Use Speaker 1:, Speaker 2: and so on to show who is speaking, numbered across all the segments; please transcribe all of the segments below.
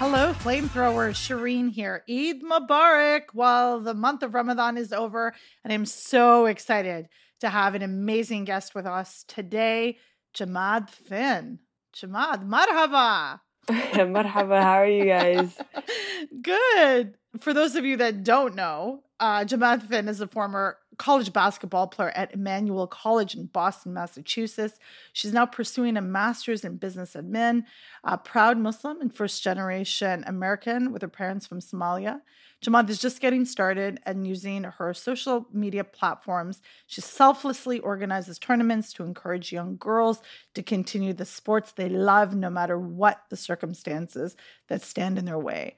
Speaker 1: Hello, flamethrower Shireen here. Eid Mubarak while the month of Ramadan is over, and I'm so excited to have an amazing guest with us today, Jamad Fiin. Jamad, marhaba.
Speaker 2: marhaba, how are you guys?
Speaker 1: Good. For those of you that don't know, uh, Jamad Fiin is a former college basketball player at Emmanuel College in Boston, Massachusetts. She's now pursuing a master's in business admin, a proud Muslim and first generation American with her parents from Somalia. Jamad is just getting started and using her social media platforms. She selflessly organizes tournaments to encourage young girls to continue the sports they love, no matter what the circumstances that stand in their way.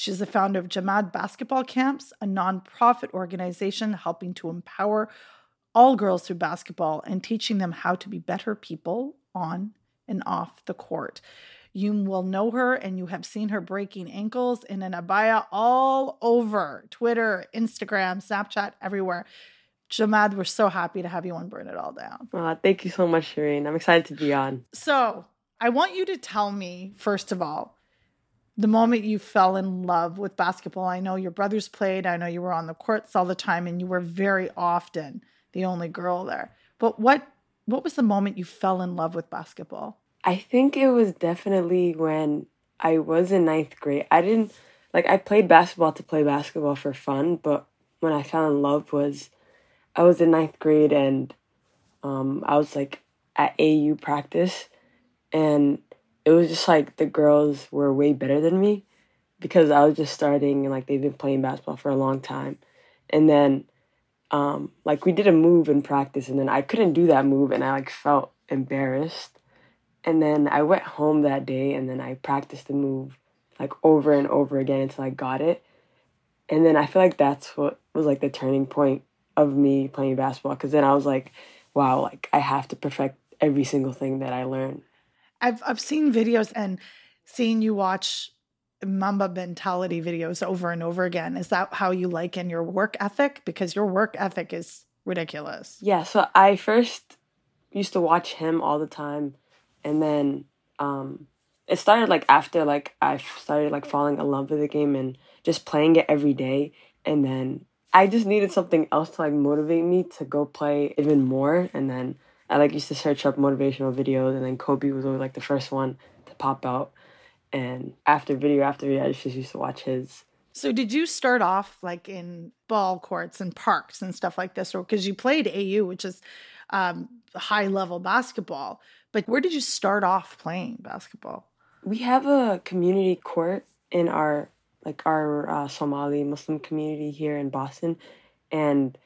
Speaker 1: She's the founder of Jamad Basketball Camps, a nonprofit organization helping to empower all girls through basketball and teaching them how to be better people on and off the court. You will know her and you have seen her breaking ankles in an abaya all over Twitter, Instagram, Snapchat, everywhere. Jamad, we're so happy to have you on Burn It All Down.
Speaker 2: Oh, thank you so much, Shireen. I'm excited to be on.
Speaker 1: So, I want you to tell me, first of all, the moment you fell in love with basketball. I know your brothers played, I know you were on the courts all the time and you were very often the only girl there. But what what was the moment you fell in love with basketball?
Speaker 2: I think it was definitely when I was in ninth grade. I didn't like I played basketball to play basketball for fun, but when I fell in love was I was in ninth grade and um, I was like at AU practice and it was just like the girls were way better than me because I was just starting and like they've been playing basketball for a long time. And then um like we did a move in practice and then I couldn't do that move and I like felt embarrassed. And then I went home that day and then I practiced the move like over and over again until I got it. And then I feel like that's what was like the turning point of me playing basketball because then I was like, wow, like I have to perfect every single thing that I learn.
Speaker 1: I've I've seen videos and seen you watch Mamba mentality videos over and over again. Is that how you like in your work ethic? Because your work ethic is ridiculous.
Speaker 2: Yeah, so I first used to watch him all the time and then um it started like after like I started like falling in love with the game and just playing it every day and then I just needed something else to like motivate me to go play even more and then I like used to search up motivational videos, and then Kobe was always like the first one to pop out. And after video after video, I just used to watch his.
Speaker 1: So did you start off like in ball courts and parks and stuff like this, or because you played AU, which is um, high level basketball? But where did you start off playing basketball?
Speaker 2: We have a community court in our like our uh, Somali Muslim community here in Boston, and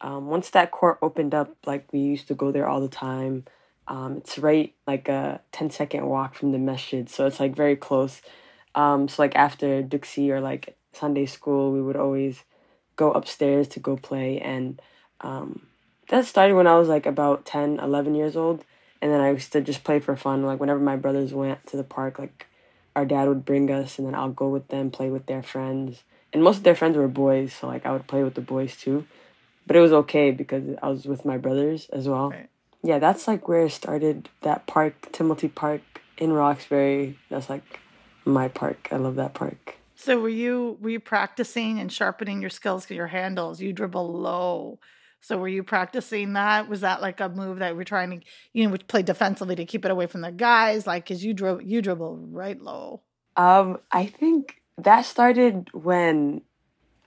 Speaker 2: um, once that court opened up, like we used to go there all the time. Um, it's right like a 10 second walk from the masjid, so it's like very close. Um, so like after Dugsi or like Sunday school, we would always go upstairs to go play, and um, that started when I was like about 10, 11 years old, and then I used to just play for fun. Like whenever my brothers went to the park, like our dad would bring us, and then I'll go with them, play with their friends, and most of their friends were boys, so like I would play with the boys too but it was okay because I was with my brothers as well. Right. Yeah, that's like where I started. That park, Timothy Park in Roxbury. That's like my park. I love that park.
Speaker 1: So were you were you practicing and sharpening your skills to your handles? You dribble low. So were you practicing that? Was that like a move that we're trying to you know play defensively to keep it away from the guys? Like, cause you dribble you dribble right low.
Speaker 2: Um, I think that started when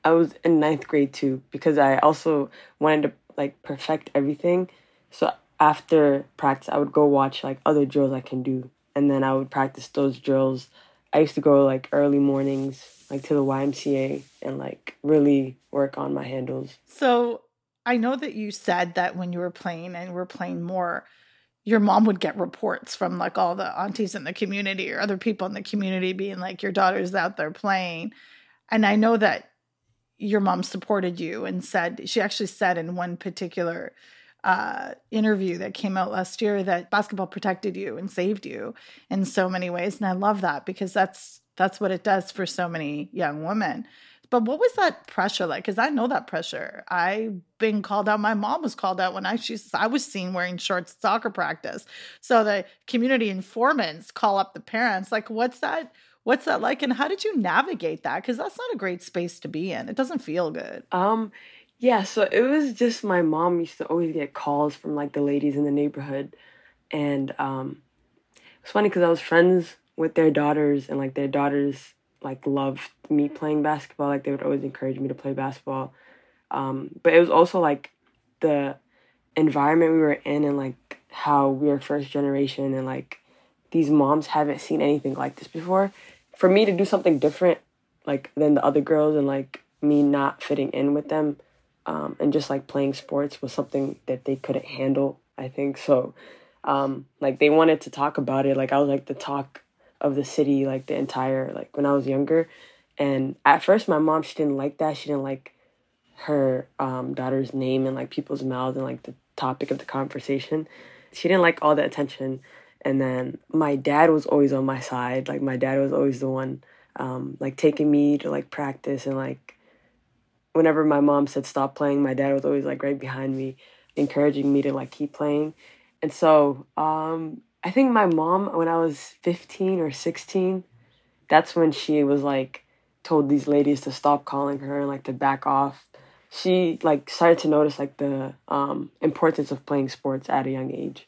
Speaker 2: I was in ninth grade too because I also wanted to like perfect everything. So after practice, I would go watch like other drills I can do, and then I would practice those drills. I used to go like early mornings, like to the YMCA, and like really work on my handles.
Speaker 1: So I know that you said that when you were playing and were playing more, your mom would get reports from like all the aunties in the community or other people in the community being like, your daughter's out there playing. And I know that your mom supported you and said she actually said in one particular uh, interview that came out last year that basketball protected you and saved you in so many ways and i love that because that's that's what it does for so many young women But what was that pressure like? Because I know that pressure. I've been called out. My mom was called out when I she, I was seen wearing shorts soccer practice. So the community informants call up the parents. Like, what's that? What's that like? And how did you navigate that? Because that's not a great space to be in. It doesn't feel good.
Speaker 2: Um, yeah. So it was just my mom used to always get calls from like the ladies in the neighborhood, and um, it's funny because I was friends with their daughters, and like their daughters like loved me playing basketball. Like they would always encourage me to play basketball. Um, but it was also like the environment we were in and like how we are first generation and like these moms haven't seen anything like this before. For me to do something different like than the other girls and like me not fitting in with them um, and just like playing sports was something that they couldn't handle, I think. So um, like they wanted to talk about it. Like I was like the talk of the city like the entire like when I was younger. And at first my mom she didn't like that. She didn't like her um, daughter's name and like people's mouths and like the topic of the conversation. She didn't like all the attention. And then my dad was always on my side. Like my dad was always the one um, like taking me to like practice and like whenever my mom said stop playing, my dad was always like right behind me, encouraging me to like keep playing. And so um, I think my mom, when I was 15 or 16, that's when she was like, told these ladies to stop calling her and like to back off. She like started to notice like the um, importance of playing sports at a young age.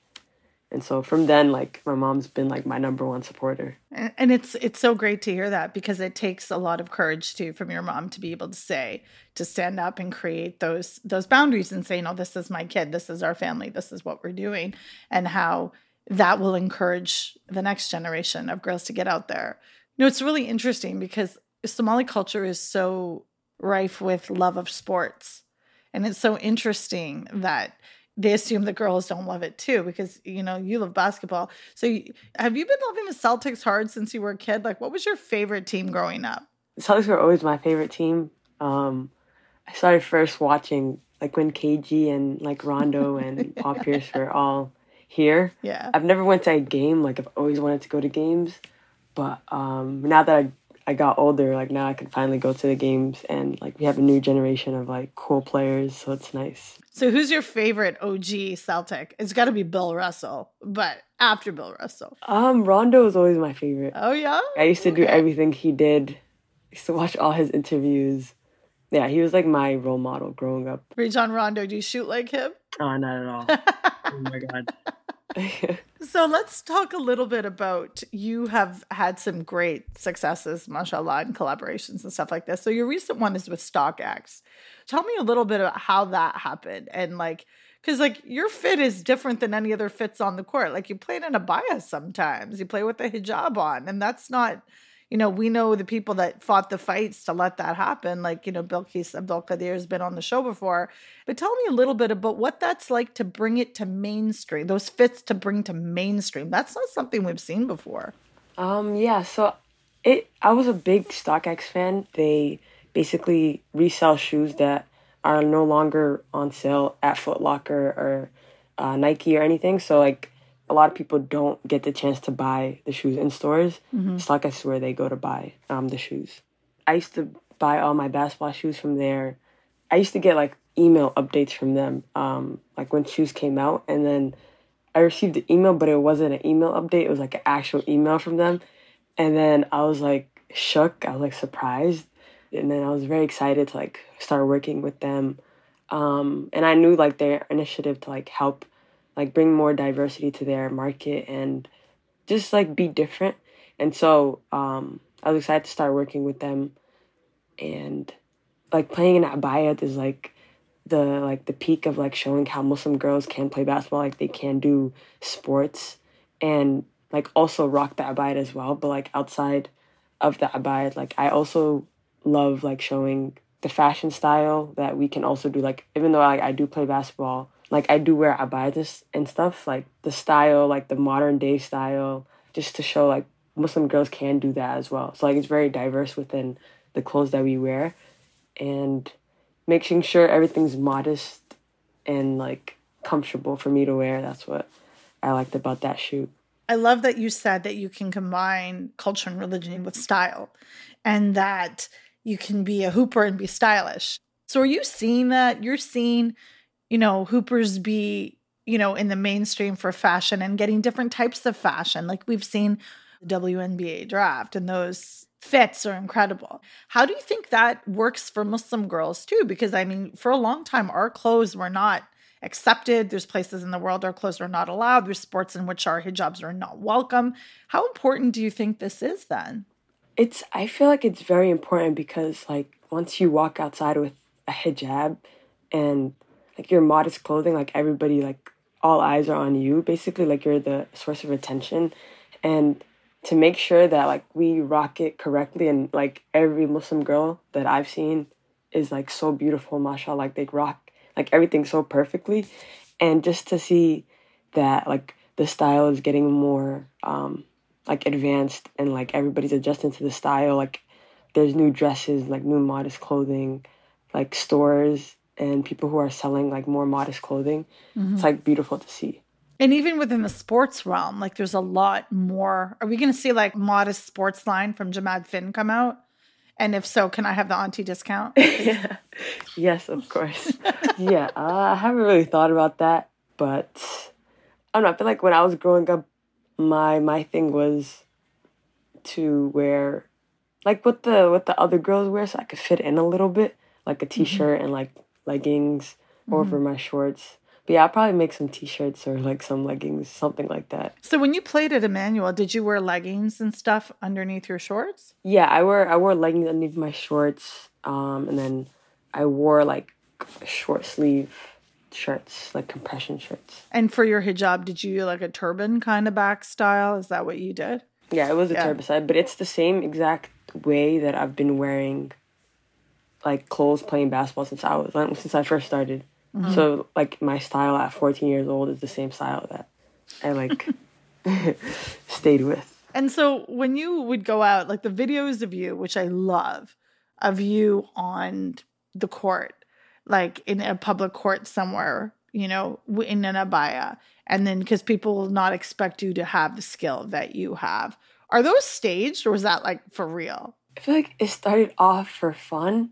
Speaker 2: And so from then, like my mom's been like my number one supporter.
Speaker 1: And it's it's so great to hear that because it takes a lot of courage too from your mom to be able to say to stand up and create those those boundaries and say, no, this is my kid, this is our family, this is what we're doing, and how that will encourage the next generation of girls to get out there. You know, it's really interesting because Somali culture is so rife with love of sports. And it's so interesting that they assume the girls don't love it too because you know you love basketball. So you, have you been loving the Celtics hard since you were a kid? Like what was your favorite team growing up?
Speaker 2: The Celtics were always my favorite team. Um, I started first watching like when KG and like Rondo and Paul Pierce were all here.
Speaker 1: Yeah.
Speaker 2: I've never went to a game. Like I've always wanted to go to games, but um, now that I I got older, like now I can finally go to the games, and like we have a new generation of like cool players, so it's nice.
Speaker 1: So who's your favorite OG Celtic? It's got to be Bill Russell, but after Bill Russell.
Speaker 2: Um, Rondo is always my favorite.
Speaker 1: Oh yeah.
Speaker 2: I used to okay. do everything he did. I used to watch all his interviews. Yeah, he was like my role model growing up.
Speaker 1: Rajon Rondo, do you shoot like him?
Speaker 2: Oh, not at all. oh my god.
Speaker 1: so let's talk a little bit about you have had some great successes, mashallah, and collaborations and stuff like this. So your recent one is with StockX. Tell me a little bit about how that happened and like because like your fit is different than any other fits on the court. Like you played in abayas sometimes. You play with a hijab on, and that's not you know, we know the people that fought the fights to let that happen. Like, you know, Bilqis Abdul-Qaadir has been on the show before. But tell me a little bit about what that's like to bring it to mainstream, those fits to bring to mainstream. That's not something we've seen before.
Speaker 2: Um, yeah, so it I was a big StockX fan. They basically resell shoes that are no longer on sale at Foot Locker or uh, Nike or anything. So like a lot of people don't get the chance to buy the shoes in stores. Mm-hmm. StockX is where they go to buy um, the shoes. I used to buy all my basketball shoes from there. I used to get like email updates from them, um, like when shoes came out, and then I received the email, but it wasn't an email update. It was like an actual email from them, and then I was like shook. I was like surprised, and then I was very excited to like start working with them. Um, and I knew like their initiative to like help like bring more diversity to their market and just like be different. And so um, I was excited to start working with them, and like playing in Abaya is like the like the peak of like showing how Muslim girls can play basketball, like they can do sports, and like also rock the Abaya as well. But like outside of the Abaya, like I also love like showing the fashion style that we can also do. Like even though like, I do play basketball, like I do wear abayas and stuff, like the style, like the modern day style, just to show like Muslim girls can do that as well. So like it's very diverse within the clothes that we wear and making sure everything's modest and like comfortable for me to wear. That's what I liked about that shoot.
Speaker 1: I love that you said that you can combine culture and religion with style and that you can be a hooper and be stylish. So are you seeing that? You're seeing, you know, hoopers be, you know, in the mainstream for fashion and getting different types of fashion. Like we've seen the WNBA draft and those fits are incredible. How do you think that works for Muslim girls too? Because I mean, for a long time, our clothes were not accepted. There's places in the world our clothes are not allowed. There's sports in which our hijabs are not welcome. How important do you think this is then?
Speaker 2: It's I feel like it's very important because like once you walk outside with a hijab and like your modest clothing, like everybody like all eyes are on you basically like you're the source of attention. And to make sure that like we rock it correctly and like every muslim girl that i've seen is like so beautiful mashallah like they rock like everything so perfectly. And just to see that like the style is getting more um like advanced and like everybody's adjusting to the style like there's new dresses like new modest clothing like stores and people who are selling like more modest clothing mm-hmm. it's like beautiful to see
Speaker 1: and even within the sports realm like there's a lot more are we going to see like modest sports line from Jamad Fiin come out and if so, can I have the auntie discount?
Speaker 2: yeah. Yes, of course. yeah, uh, I haven't really thought about that, but I don't know. I feel like when I was growing up, my my thing was to wear like what the what the other girls wear, so I could fit in a little bit, like a mm-hmm. t-shirt mm-hmm. and like leggings mm-hmm. over my shorts. But yeah, I'll probably make some t-shirts or like some leggings, something like that.
Speaker 1: So when you played at Emmanuel, did you wear leggings and stuff underneath your shorts?
Speaker 2: Yeah, I wore I wore leggings underneath my shorts, um, and then I wore like short sleeve shirts, like compression shirts.
Speaker 1: And for your hijab, did you like a turban kind of back style? Is that what you did?
Speaker 2: Yeah, it was a yeah. turban side, but it's the same exact way that I've been wearing like clothes playing basketball since I was since I first started. Mm-hmm. So like my style at 14 years old is the same style that I like stayed with.
Speaker 1: And so when you would go out, like the videos of you, which I love, of you on the court, like in a public court somewhere, you know, in an abaya, and then because people will not expect you to have the skill that you have. Are those staged or was that like for real?
Speaker 2: I feel like it started off for fun.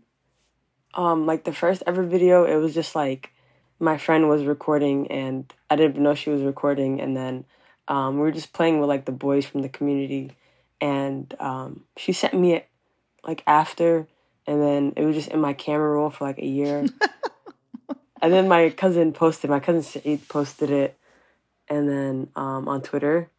Speaker 2: Um, like the first ever video, it was just like my friend was recording and I didn't know she was recording and then um, we were just playing with like the boys from the community and um, she sent me it like after and then it was just in my camera roll for like a year. and then my cousin posted my cousin Saeed posted it and then um, on Twitter.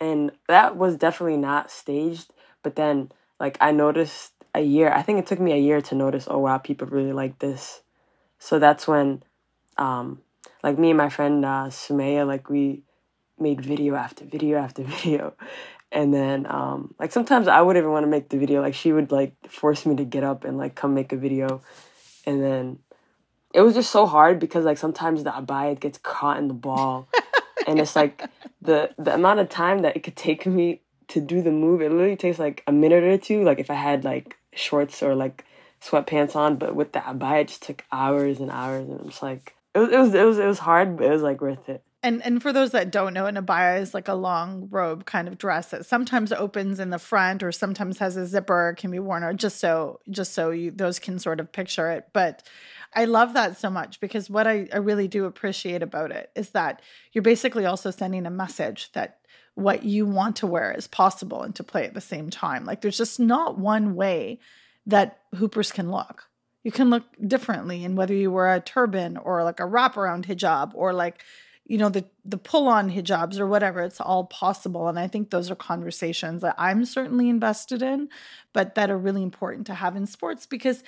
Speaker 2: And that was definitely not staged, but then like I noticed a year, I think it took me a year to notice, oh wow, people really like this. So that's when um, like me and my friend uh, Sumaya, like we made video after video after video. And then, um, like sometimes I wouldn't even want to make the video. Like she would like force me to get up and like come make a video. And then it was just so hard because like sometimes the abaya gets caught in the ball, and it's like the the amount of time that it could take me to do the move. It literally takes like a minute or two. Like if I had like shorts or like sweatpants on, but with the abaya, it just took hours and hours, and it's like it was, it was it was it was hard, but it was like worth it.
Speaker 1: And and for those that don't know, an abaya is like a long robe kind of dress that sometimes opens in the front or sometimes has a zipper, can be worn or just so just so you those can sort of picture it. But I love that so much because what I, I really do appreciate about it is that you're basically also sending a message that what you want to wear is possible and to play at the same time. Like there's just not one way that hoopers can look. You can look differently in whether you wear a turban or like a wraparound hijab or like you know the the pull on hijabs or whatever. It's all possible and i think those are conversations that i'm certainly invested in but that are really important to have in sports because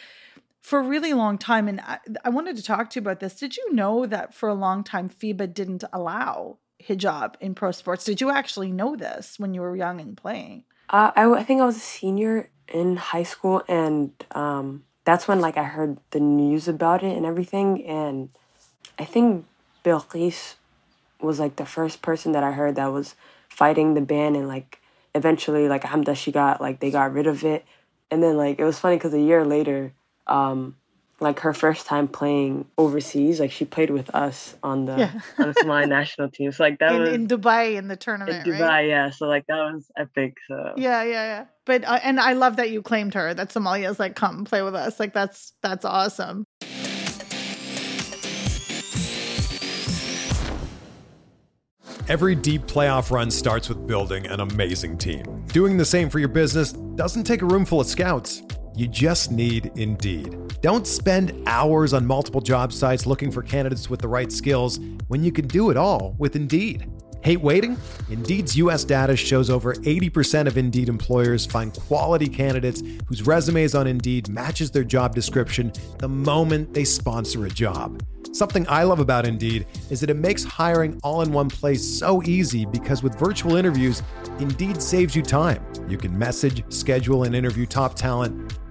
Speaker 1: for a really long time and I, I wanted to talk to you about this. Did you know that for a long time fiba didn't allow hijab in pro sports. Did you actually know this when you were young and playing?
Speaker 2: Uh, I, I think i was a senior in high school and um that's when like I heard the news about it and everything. And I think Bilqis was like the first person that I heard that was fighting the ban and like eventually like Hamda she got like they got rid of it. And then like it was funny because a year later um like her first time playing overseas. Like she played with us on the yeah. on the Somali national team. So like that
Speaker 1: in,
Speaker 2: was
Speaker 1: in Dubai in the tournament.
Speaker 2: In Dubai,
Speaker 1: right?
Speaker 2: yeah. So like that was epic. So
Speaker 1: yeah, yeah, yeah. But uh, and I love that you claimed her. That Somalia's like come play with us. Like that's that's awesome.
Speaker 3: Every deep playoff run starts with building an amazing team. Doing the same for your business doesn't take a room full of scouts. You just need Indeed. Don't spend hours on multiple job sites looking for candidates with the right skills when you can do it all with Indeed. Hate waiting? Indeed's US data shows over 80% of Indeed employers find quality candidates whose resumes on Indeed matches their job description the moment they sponsor a job. Something I love about Indeed is that it makes hiring all in one place so easy because with virtual interviews, Indeed saves you time. You can message, schedule, and interview top talent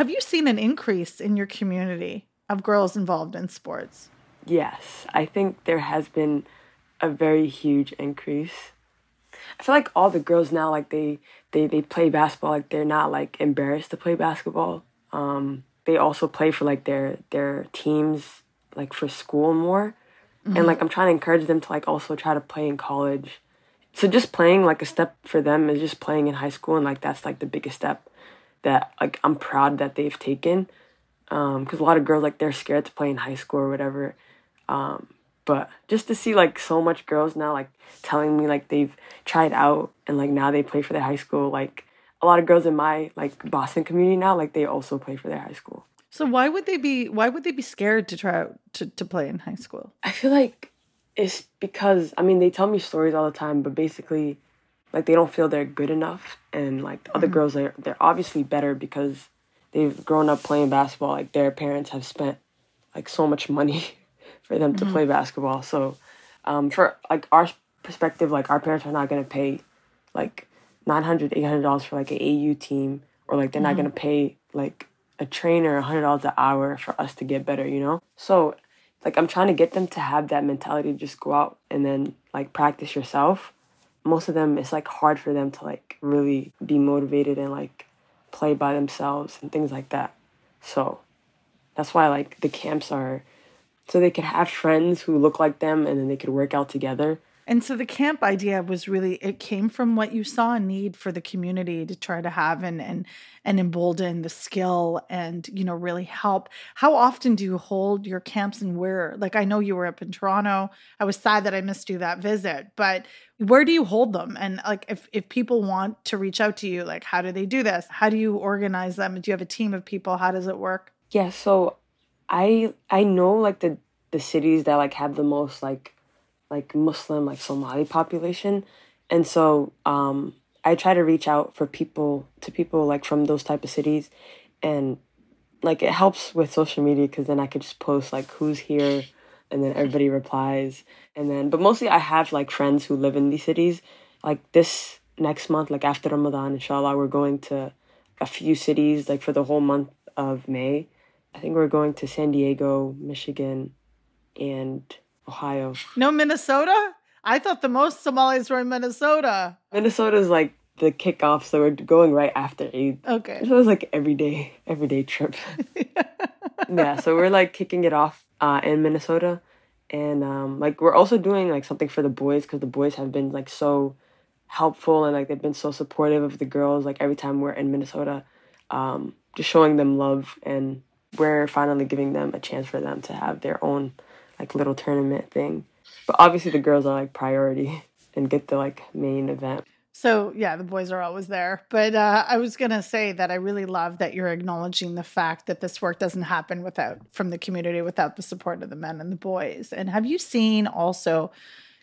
Speaker 1: Have you seen an increase in your community of girls involved in sports?
Speaker 2: Yes, I think there has been a very huge increase. I feel like all the girls now like they they they play basketball like they're not like embarrassed to play basketball. Um, they also play for like their their teams like for school more. Mm-hmm. And like I'm trying to encourage them to like also try to play in college. So just playing like a step for them is just playing in high school and like that's like the biggest step that like I'm proud that they've taken. Um, cuz a lot of girls like they're scared to play in high school or whatever. Um, but just to see like so much girls now like telling me like they've tried out and like now they play for their high school like a lot of girls in my like Boston community now like they also play for their high school.
Speaker 1: So why would they be why would they be scared to try out to, to play in high school?
Speaker 2: I feel like it's because I mean they tell me stories all the time, but basically like they don't feel they're good enough and like the other mm-hmm. girls are they're obviously better because they've grown up playing basketball like their parents have spent like so much money for them mm-hmm. to play basketball so um, for like our perspective like our parents are not going to pay like 900 800 dollars for like an au team or like they're mm-hmm. not going to pay like a trainer a hundred dollars an hour for us to get better you know so like i'm trying to get them to have that mentality to just go out and then like practice yourself most of them it's like hard for them to like really be motivated and like play by themselves and things like that. So that's why like the camps are so they could have friends who look like them and then they could work out together
Speaker 1: and so the camp idea was really it came from what you saw a need for the community to try to have and and and embolden the skill and you know really help. How often do you hold your camps and where? Like I know you were up in Toronto. I was sad that I missed you that visit, but where do you hold them? And like if if people want to reach out to you, like how do they do this? How do you organize them? Do you have a team of people? How does it work?
Speaker 2: Yeah, so I I know like the the cities that like have the most like like Muslim, like Somali population. And so um, I try to reach out for people to people like from those type of cities, and like it helps with social media because then I could just post like who's here, and then everybody replies, and then but mostly I have like friends who live in these cities. Like this next month, like after Ramadan, inshallah, we're going to a few cities like for the whole month of May. I think we're going to San Diego, Michigan, and Ohio.
Speaker 1: No Minnesota? I thought the most Somalis were in Minnesota.
Speaker 2: Minnesota is like the kickoff, so we're going right after Eid.
Speaker 1: Okay.
Speaker 2: So it was like everyday, everyday trip. yeah, so we're like kicking it off uh, in Minnesota, and um, like we're also doing like something for the boys because the boys have been like so helpful and like they've been so supportive of the girls. Like every time we're in Minnesota, um, just showing them love, and we're finally giving them a chance for them to have their own like little tournament thing. But obviously the girls are like priority and get the like main event.
Speaker 1: So yeah, the boys are always there. But uh, I was gonna say that I really love that you're acknowledging the fact that this work doesn't happen without from the community without the support of the men and the boys. And have you seen also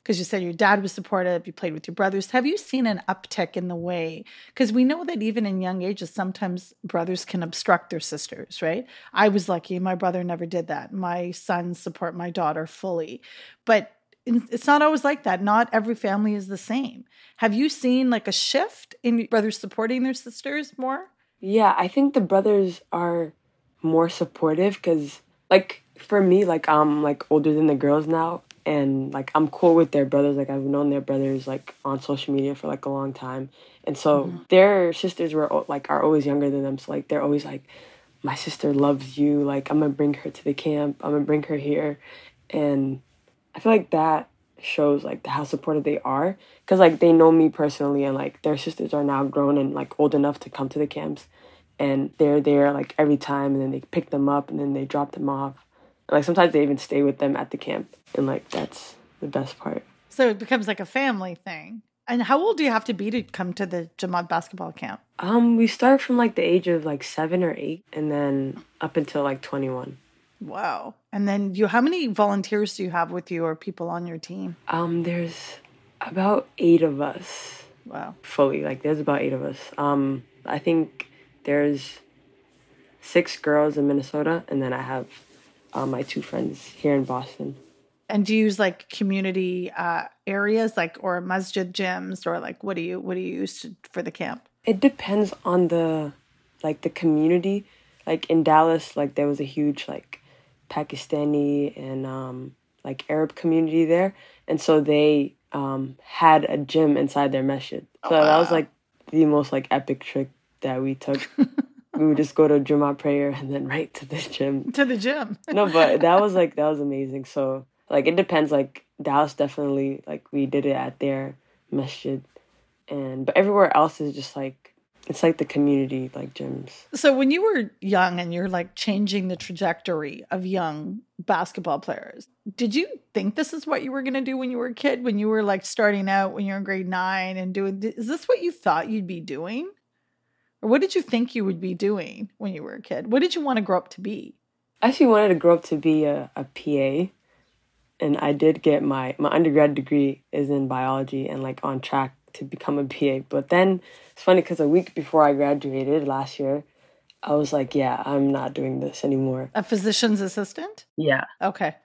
Speaker 1: because you said your dad was supportive, you played with your brothers. Have you seen an uptick in the way? Because we know that even in young ages, sometimes brothers can obstruct their sisters, right? I was lucky. My brother never did that. My sons support my daughter fully. But it's not always like that. Not every family is the same. Have you seen like a shift in brothers supporting their sisters more?
Speaker 2: Yeah, I think the brothers are more supportive because, like, for me, like, I'm like older than the girls now, and like I'm cool with their brothers. Like I've known their brothers like on social media for like a long time, and so mm-hmm. their sisters were like are always younger than them. So like they're always like, my sister loves you. Like I'm gonna bring her to the camp. I'm gonna bring her here, and I feel like that shows like how supportive they are because like they know me personally and like their sisters are now grown and like old enough to come to the camps and they're there like every time and then they pick them up and then they drop them off like sometimes they even stay with them at the camp, and like that's the best part.
Speaker 1: So it becomes like a family thing. And how old do you have to be to come to the Jamad basketball camp?
Speaker 2: Um, we start from like the age of like seven or eight, and then up until like twenty one.
Speaker 1: Wow! And then you, how many volunteers do you have with you, or people on your team?
Speaker 2: Um, there's about eight of us.
Speaker 1: Wow!
Speaker 2: Fully, like there's about eight of us. Um, I think there's six girls in Minnesota, and then I have uh, my two friends here in Boston.
Speaker 1: And do you use like community uh, areas, like or masjid gyms, or like what do you what do you use to, for the camp?
Speaker 2: It depends on the like the community. Like in Dallas, like there was a huge like Pakistani and um, like Arab community there, and so they um, had a gym inside their masjid. So oh, wow. that was like the most like epic trick that we took. we would just go to Juma prayer and then right to the gym.
Speaker 1: To the gym.
Speaker 2: no, but that was like that was amazing. So like it depends. Like Dallas definitely like we did it at their masjid, and but everywhere else is just like it's like the community like gyms.
Speaker 1: So when you were young and you're like changing the trajectory of young basketball players, did you think this is what you were going to do when you were a kid? When you were like starting out when you're in grade nine and doing, is this what you thought you'd be doing? Or what did you think you would be doing when you were a kid? What did you want to grow up to be?
Speaker 2: I actually wanted to grow up to be a, a PA. And I did get my, my undergrad degree is in biology and like on track to become a PA. But then it's funny because a week before I graduated last year, I was like, yeah, I'm not doing this anymore.
Speaker 1: A physician's assistant?
Speaker 2: Yeah.
Speaker 1: Okay.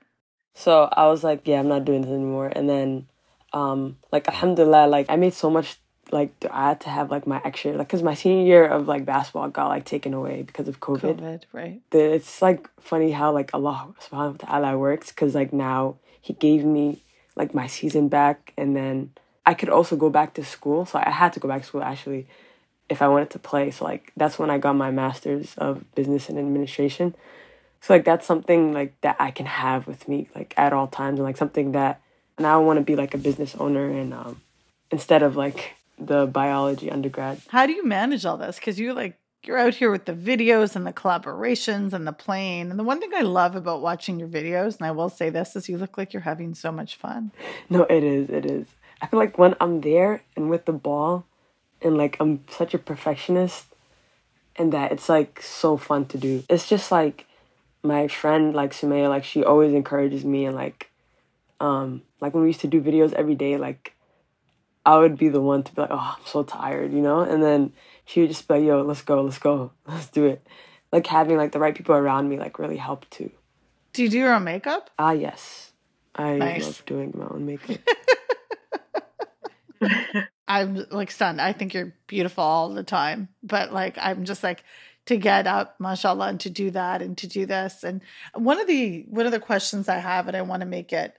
Speaker 2: So I was like, yeah, I'm not doing this anymore. And then, um, like, alhamdulillah, like, I made so much like I had to have like my extra like because my senior year of like basketball got like taken away because of COVID.
Speaker 1: COVID, right?
Speaker 2: It's like funny how like Allah Subhanahu wa Taala works because like now He gave me like my season back and then I could also go back to school. So I had to go back to school actually if I wanted to play. So like that's when I got my master's of business and administration. So like that's something like that I can have with me like at all times and like something that now I want to be like a business owner and um instead of like the biology undergrad.
Speaker 1: How do you manage all this? Because you like you're out here with the videos and the collaborations and the playing. And the one thing I love about watching your videos, and I will say this, is you look like you're having so much fun.
Speaker 2: No, it is. It is. I feel like when I'm there and with the ball, and like I'm such a perfectionist, and that it's like so fun to do. It's just like my friend, like Sumaya, like she always encourages me, and like, um, like when we used to do videos every day, like I would be the one to be like, oh, I'm so tired, you know? And then she would just be like, yo, let's go, let's go, let's do it. Like having like the right people around me like really helped too.
Speaker 1: Do you do your own makeup?
Speaker 2: Ah, yes. I nice. love doing my own makeup.
Speaker 1: I'm like stunned. I think you're beautiful all the time, but like I'm just like to get up, mashallah, and to do that and to do this. And one of the one of the questions I have, and I want to make it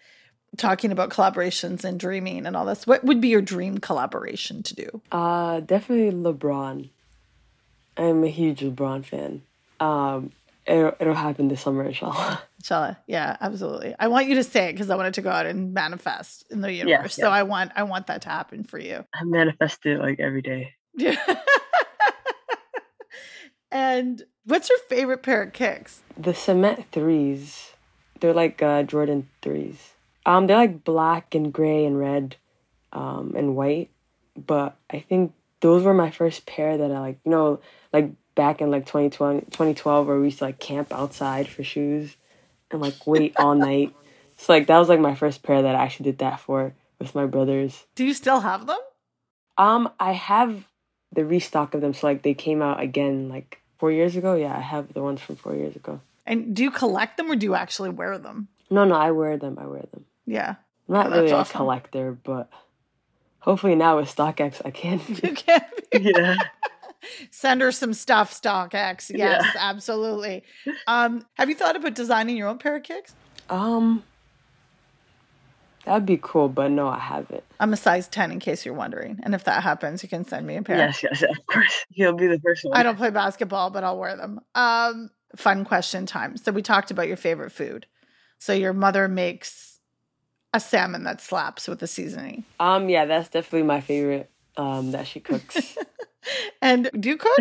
Speaker 1: talking about collaborations and dreaming and all this, what would be your dream collaboration to do?
Speaker 2: Uh, definitely LeBron. I'm a huge LeBron fan. Um, it'll, it'll happen this summer, inshallah.
Speaker 1: Inshallah, yeah, absolutely. I want you to say it because I want it to go out and manifest in the universe. Yeah, yeah. So I want, I want that to happen for you.
Speaker 2: I manifest it like every day. Yeah.
Speaker 1: and what's your favorite pair of kicks?
Speaker 2: The cement threes. They're like uh, Jordan threes. Um, they're like black and gray and red, um, and white. But I think those were my first pair that I like. You know, like back in like 2020, 2012 where we used to like camp outside for shoes and like wait all night. So like that was like my first pair that I actually did that for with my brothers.
Speaker 1: Do you still have them?
Speaker 2: Um, I have the restock of them. So like they came out again like four years ago. Yeah, I have the ones from four years ago.
Speaker 1: And do you collect them or do you actually wear them?
Speaker 2: No, no, I wear them. I wear them.
Speaker 1: Yeah.
Speaker 2: I'm not
Speaker 1: Oh,
Speaker 2: really
Speaker 1: that's
Speaker 2: a
Speaker 1: awesome.
Speaker 2: collector, but hopefully now with StockX I can.
Speaker 1: You can be.
Speaker 2: yeah.
Speaker 1: Send her some stuff, StockX. Yes, absolutely. Um, have you thought about designing your own pair of kicks?
Speaker 2: Um, that'd be cool, but no, I haven't.
Speaker 1: I'm a size 10 in case you're wondering. And if that happens, you can send me a pair.
Speaker 2: Yes, yes, of course. He'll be the first one.
Speaker 1: I don't play basketball, but I'll wear them. Um, fun question time. So we talked about your favorite food. So your mother makes a salmon that slaps with the seasoning.
Speaker 2: Um, yeah, that's definitely my favorite. Um, that she cooks.
Speaker 1: And do you cook?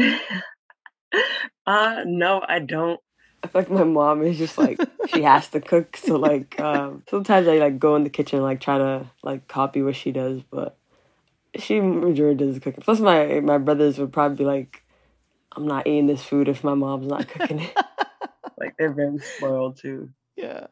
Speaker 2: uh, no, I don't. I feel like my mom is just like she has to cook, so like um, sometimes I like go in the kitchen and like try to like copy what she does, but she majority does the cooking. Plus, my my brothers would probably be like, "I'm not eating this food if my mom's not cooking it." like they're very spoiled too.
Speaker 1: Yeah.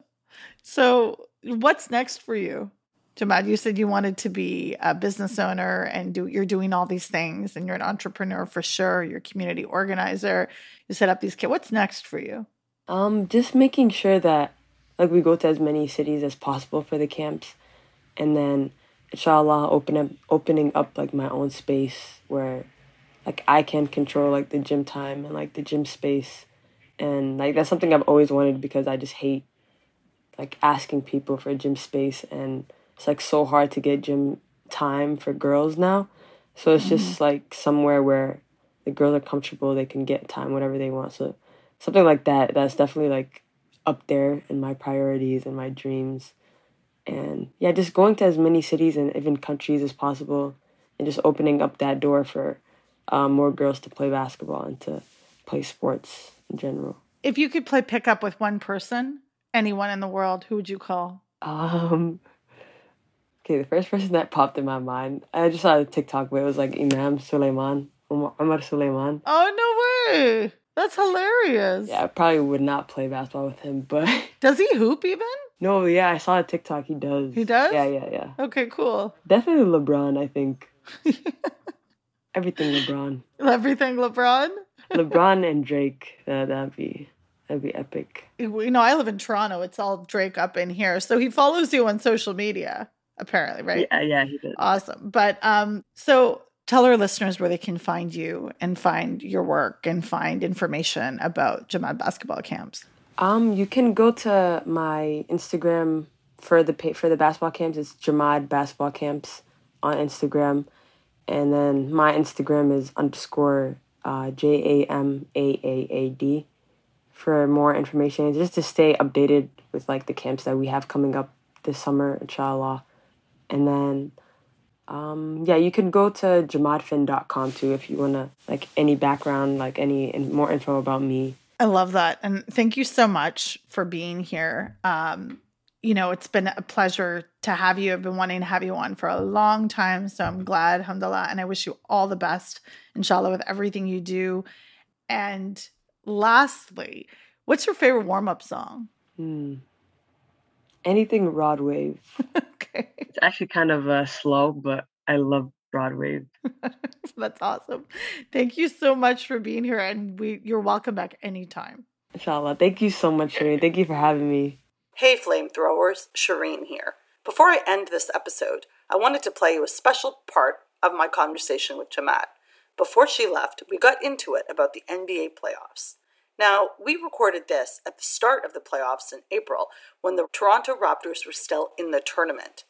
Speaker 1: So what's next for you? Jamad, you said you wanted to be a business owner and do you're doing all these things and you're an entrepreneur for sure. You're a community organizer. You set up these kids. What's next for you?
Speaker 2: Um, just making sure that like we go to as many cities as possible for the camps, and then inshallah open up opening up like my own space where like I can control like the gym time and like the gym space, and like that's something I've always wanted because I just hate like asking people for gym space and it's like so hard to get gym time for girls now. So it's just like somewhere where the girls are comfortable, they can get time whatever they want. So something like that that's definitely like up there in my priorities and my dreams and yeah just going to as many cities and even countries as possible and just opening up that door for um, more girls to play basketball and to play sports in general
Speaker 1: If you could play pickup with one person, anyone in the world, who would you call?
Speaker 2: um okay the first person that popped in my mind i just saw a tiktok where it was like imam suleiman Umar Suleiman.
Speaker 1: Oh no way. That's hilarious.
Speaker 2: Yeah, I probably would not play basketball with him, but
Speaker 1: Does he hoop even?
Speaker 2: no, yeah, I saw a TikTok. He does.
Speaker 1: He does?
Speaker 2: Yeah, yeah, yeah.
Speaker 1: Okay, cool.
Speaker 2: Definitely LeBron. I think everything LeBron.
Speaker 1: Everything LeBron.
Speaker 2: LeBron and Drake. That that'd be that'd be epic.
Speaker 1: You know, I live in Toronto. It's all Drake up in here. So he follows you on social media, apparently, right?
Speaker 2: Yeah, yeah, he does.
Speaker 1: Awesome. But um, so tell our listeners where they can find you and find your work and find information about Jamad basketball camps.
Speaker 2: Um, you can go to my Instagram for the pa- for the basketball camps. It's Jamad Basketball Camps on Instagram, and then my Instagram is underscore uh, J A M A A A D for more information just to stay updated with like the camps that we have coming up this summer, inshallah. And then um, yeah, you can go to jamadfiin.com too if you want to like any background, like any in- more info about me.
Speaker 1: I love that. And thank you so much for being here. Um, you know, it's been a pleasure to have you. I've been wanting to have you on for a long time. So I'm glad, alhamdulillah. And I wish you all the best, inshallah, with everything you do. And lastly, what's your favorite warm up song?
Speaker 2: Hmm. Anything Broadway.
Speaker 1: okay.
Speaker 2: It's actually kind of uh, slow, but I love Broadway.
Speaker 1: That's awesome. Thank you so much for being here. And we you're welcome back anytime.
Speaker 2: Inshallah. Thank you so much, Shireen. Thank you for having me.
Speaker 4: Hey, flamethrowers, Shireen here. Before I end this episode, I wanted to play you a special part of my conversation with Jamad. Before she left, we got into it about the NBA playoffs. Now, we recorded this at the start of the playoffs in April when the Toronto Raptors were still in the tournament.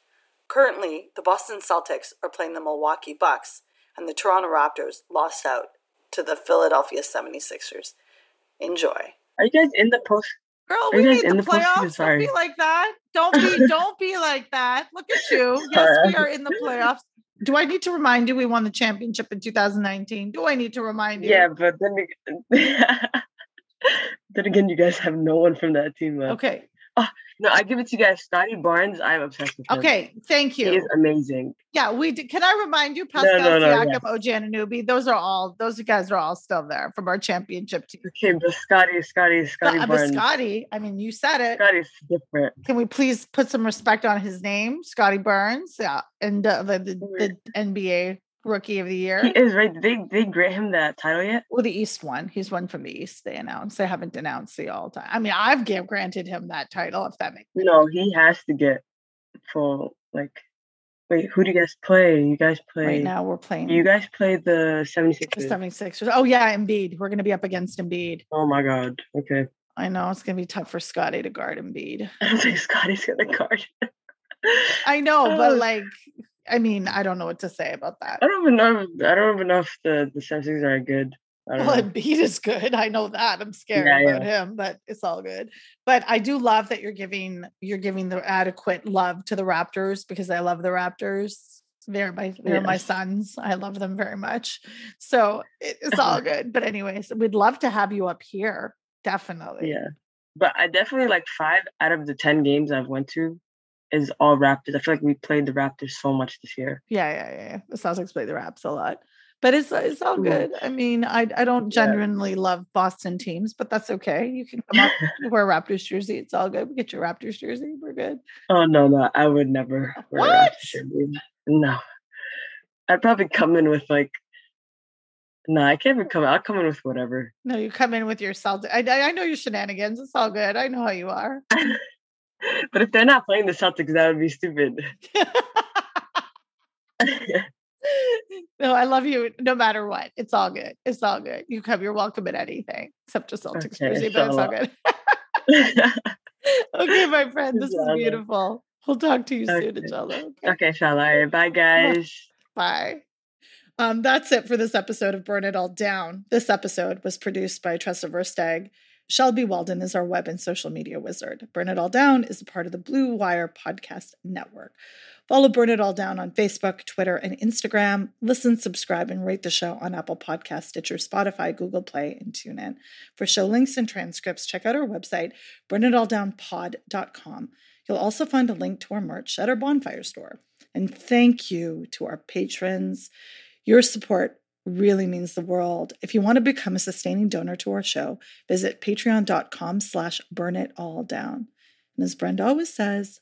Speaker 4: Currently, the Boston Celtics are playing the Milwaukee Bucks, and the Toronto Raptors lost out to the Philadelphia 76ers. Enjoy.
Speaker 2: Are you guys in the post?
Speaker 1: Girl, we
Speaker 2: you
Speaker 1: made
Speaker 2: in
Speaker 1: the
Speaker 2: the postseason?
Speaker 1: playoffs. Don't be like that. Don't be don't be like that. Look at you. Yes, we are in the playoffs. Do I need to remind you we won the championship in 2019? Do I need to remind you?
Speaker 2: Yeah, but then again, then again, you guys have no one from that team left.
Speaker 1: Okay.
Speaker 2: No, I give it to you guys. Scottie Barnes, I'm obsessed with him.
Speaker 1: Okay, thank you.
Speaker 2: He is amazing.
Speaker 1: Yeah, we did. Can I remind you, Pascal
Speaker 2: no, no,
Speaker 1: Siakam,
Speaker 2: yes.
Speaker 1: OG Anunoby, those are all those guys are all still there from our championship team.
Speaker 2: Okay, but Scotty, Scotty, Scotty
Speaker 1: But, but
Speaker 2: Barnes.
Speaker 1: Scotty, I mean, you said it.
Speaker 2: Scotty's different.
Speaker 1: Can we please put some respect on his name, Scotty Burns? Yeah, and uh, the, the, the NBA Rookie of the year.
Speaker 2: He is right. Did they they grant him that title yet?
Speaker 1: Well, the East one. He's one from the East. They announced. They haven't announced the all time. I mean, I've give, granted him that title. If that makes
Speaker 2: No, he has to get full. Like, wait, who do you guys play? You guys play.
Speaker 1: right now we're playing
Speaker 2: You guys play the
Speaker 1: the
Speaker 2: 76ers.
Speaker 1: 76ers. Oh yeah, Embiid. We're going to be up against Embiid.
Speaker 2: Oh my god. Okay.
Speaker 1: I know it's going to be tough for Scotty to guard Embiid.
Speaker 2: I don't think Scotty's gonna guard.
Speaker 1: I know, but like, I mean, I don't know what to say about that.
Speaker 2: I don't even know. If, I don't even know if the the 76ers are good.
Speaker 1: Well. Embiid is good. I know that. I'm scared
Speaker 2: Yeah,
Speaker 1: about him, but it's all good. But I do love that you're giving you're giving the adequate love to the Raptors because I love the Raptors. They're my they're my sons. I love them very much. So it's all good. But anyways, we'd love to have you up here. Definitely.
Speaker 2: Yeah, but I definitely like five out of the ten games I've went to is all Raptors. I feel like we played the Raptors so much this year.
Speaker 1: Yeah, yeah, yeah. yeah. The Celtics play the Raps a lot. But it's it's all good. I mean, I I don't
Speaker 2: Yeah.
Speaker 1: genuinely love Boston teams, but that's okay. You can come up wear a Raptors jersey. It's all good. We get your Raptors jersey. We're good.
Speaker 2: Oh no, no, I would never wear a
Speaker 1: What?
Speaker 2: Raptors jersey. No, I'd probably come in with like. No, I can't even come. I'll come in with whatever.
Speaker 1: No, you come in with your Celtic. I, I I know your shenanigans. It's all good. I know how you are.
Speaker 2: but if they're not playing the Celtics, that would be stupid.
Speaker 1: no, I love you no matter what. It's all good. It's all good. You come, you're welcome at anything except a Celtics
Speaker 2: Okay,
Speaker 1: jersey, but it's all good. okay, my friend. This is beautiful. We'll talk to you soon,
Speaker 2: Okay.
Speaker 1: inshallah. Okay.
Speaker 2: okay, inshallah. Bye, guys.
Speaker 1: Bye. Um, that's it for this episode of Burn It All Down. This episode was produced by Tressa Verstag. Shelby Walden is our web and social media wizard. Burn It All Down is a part of the Blue Wire Podcast Network. Follow Burn It All Down on Facebook, Twitter, and Instagram. Listen, subscribe, and rate the show on Apple Podcasts, Stitcher, Spotify, Google Play, and TuneIn. For show links and transcripts, check out our website, burnitalldownpod.com. You'll also find a link to our merch at our bonfire store. And thank you to our patrons. Your support really means the world. If you want to become a sustaining donor to our show, visit patreon.com slash burn it all down. And as Brenda always says,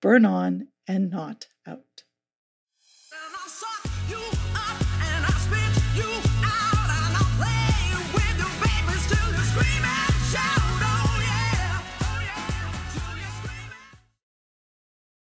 Speaker 1: burn on and not out.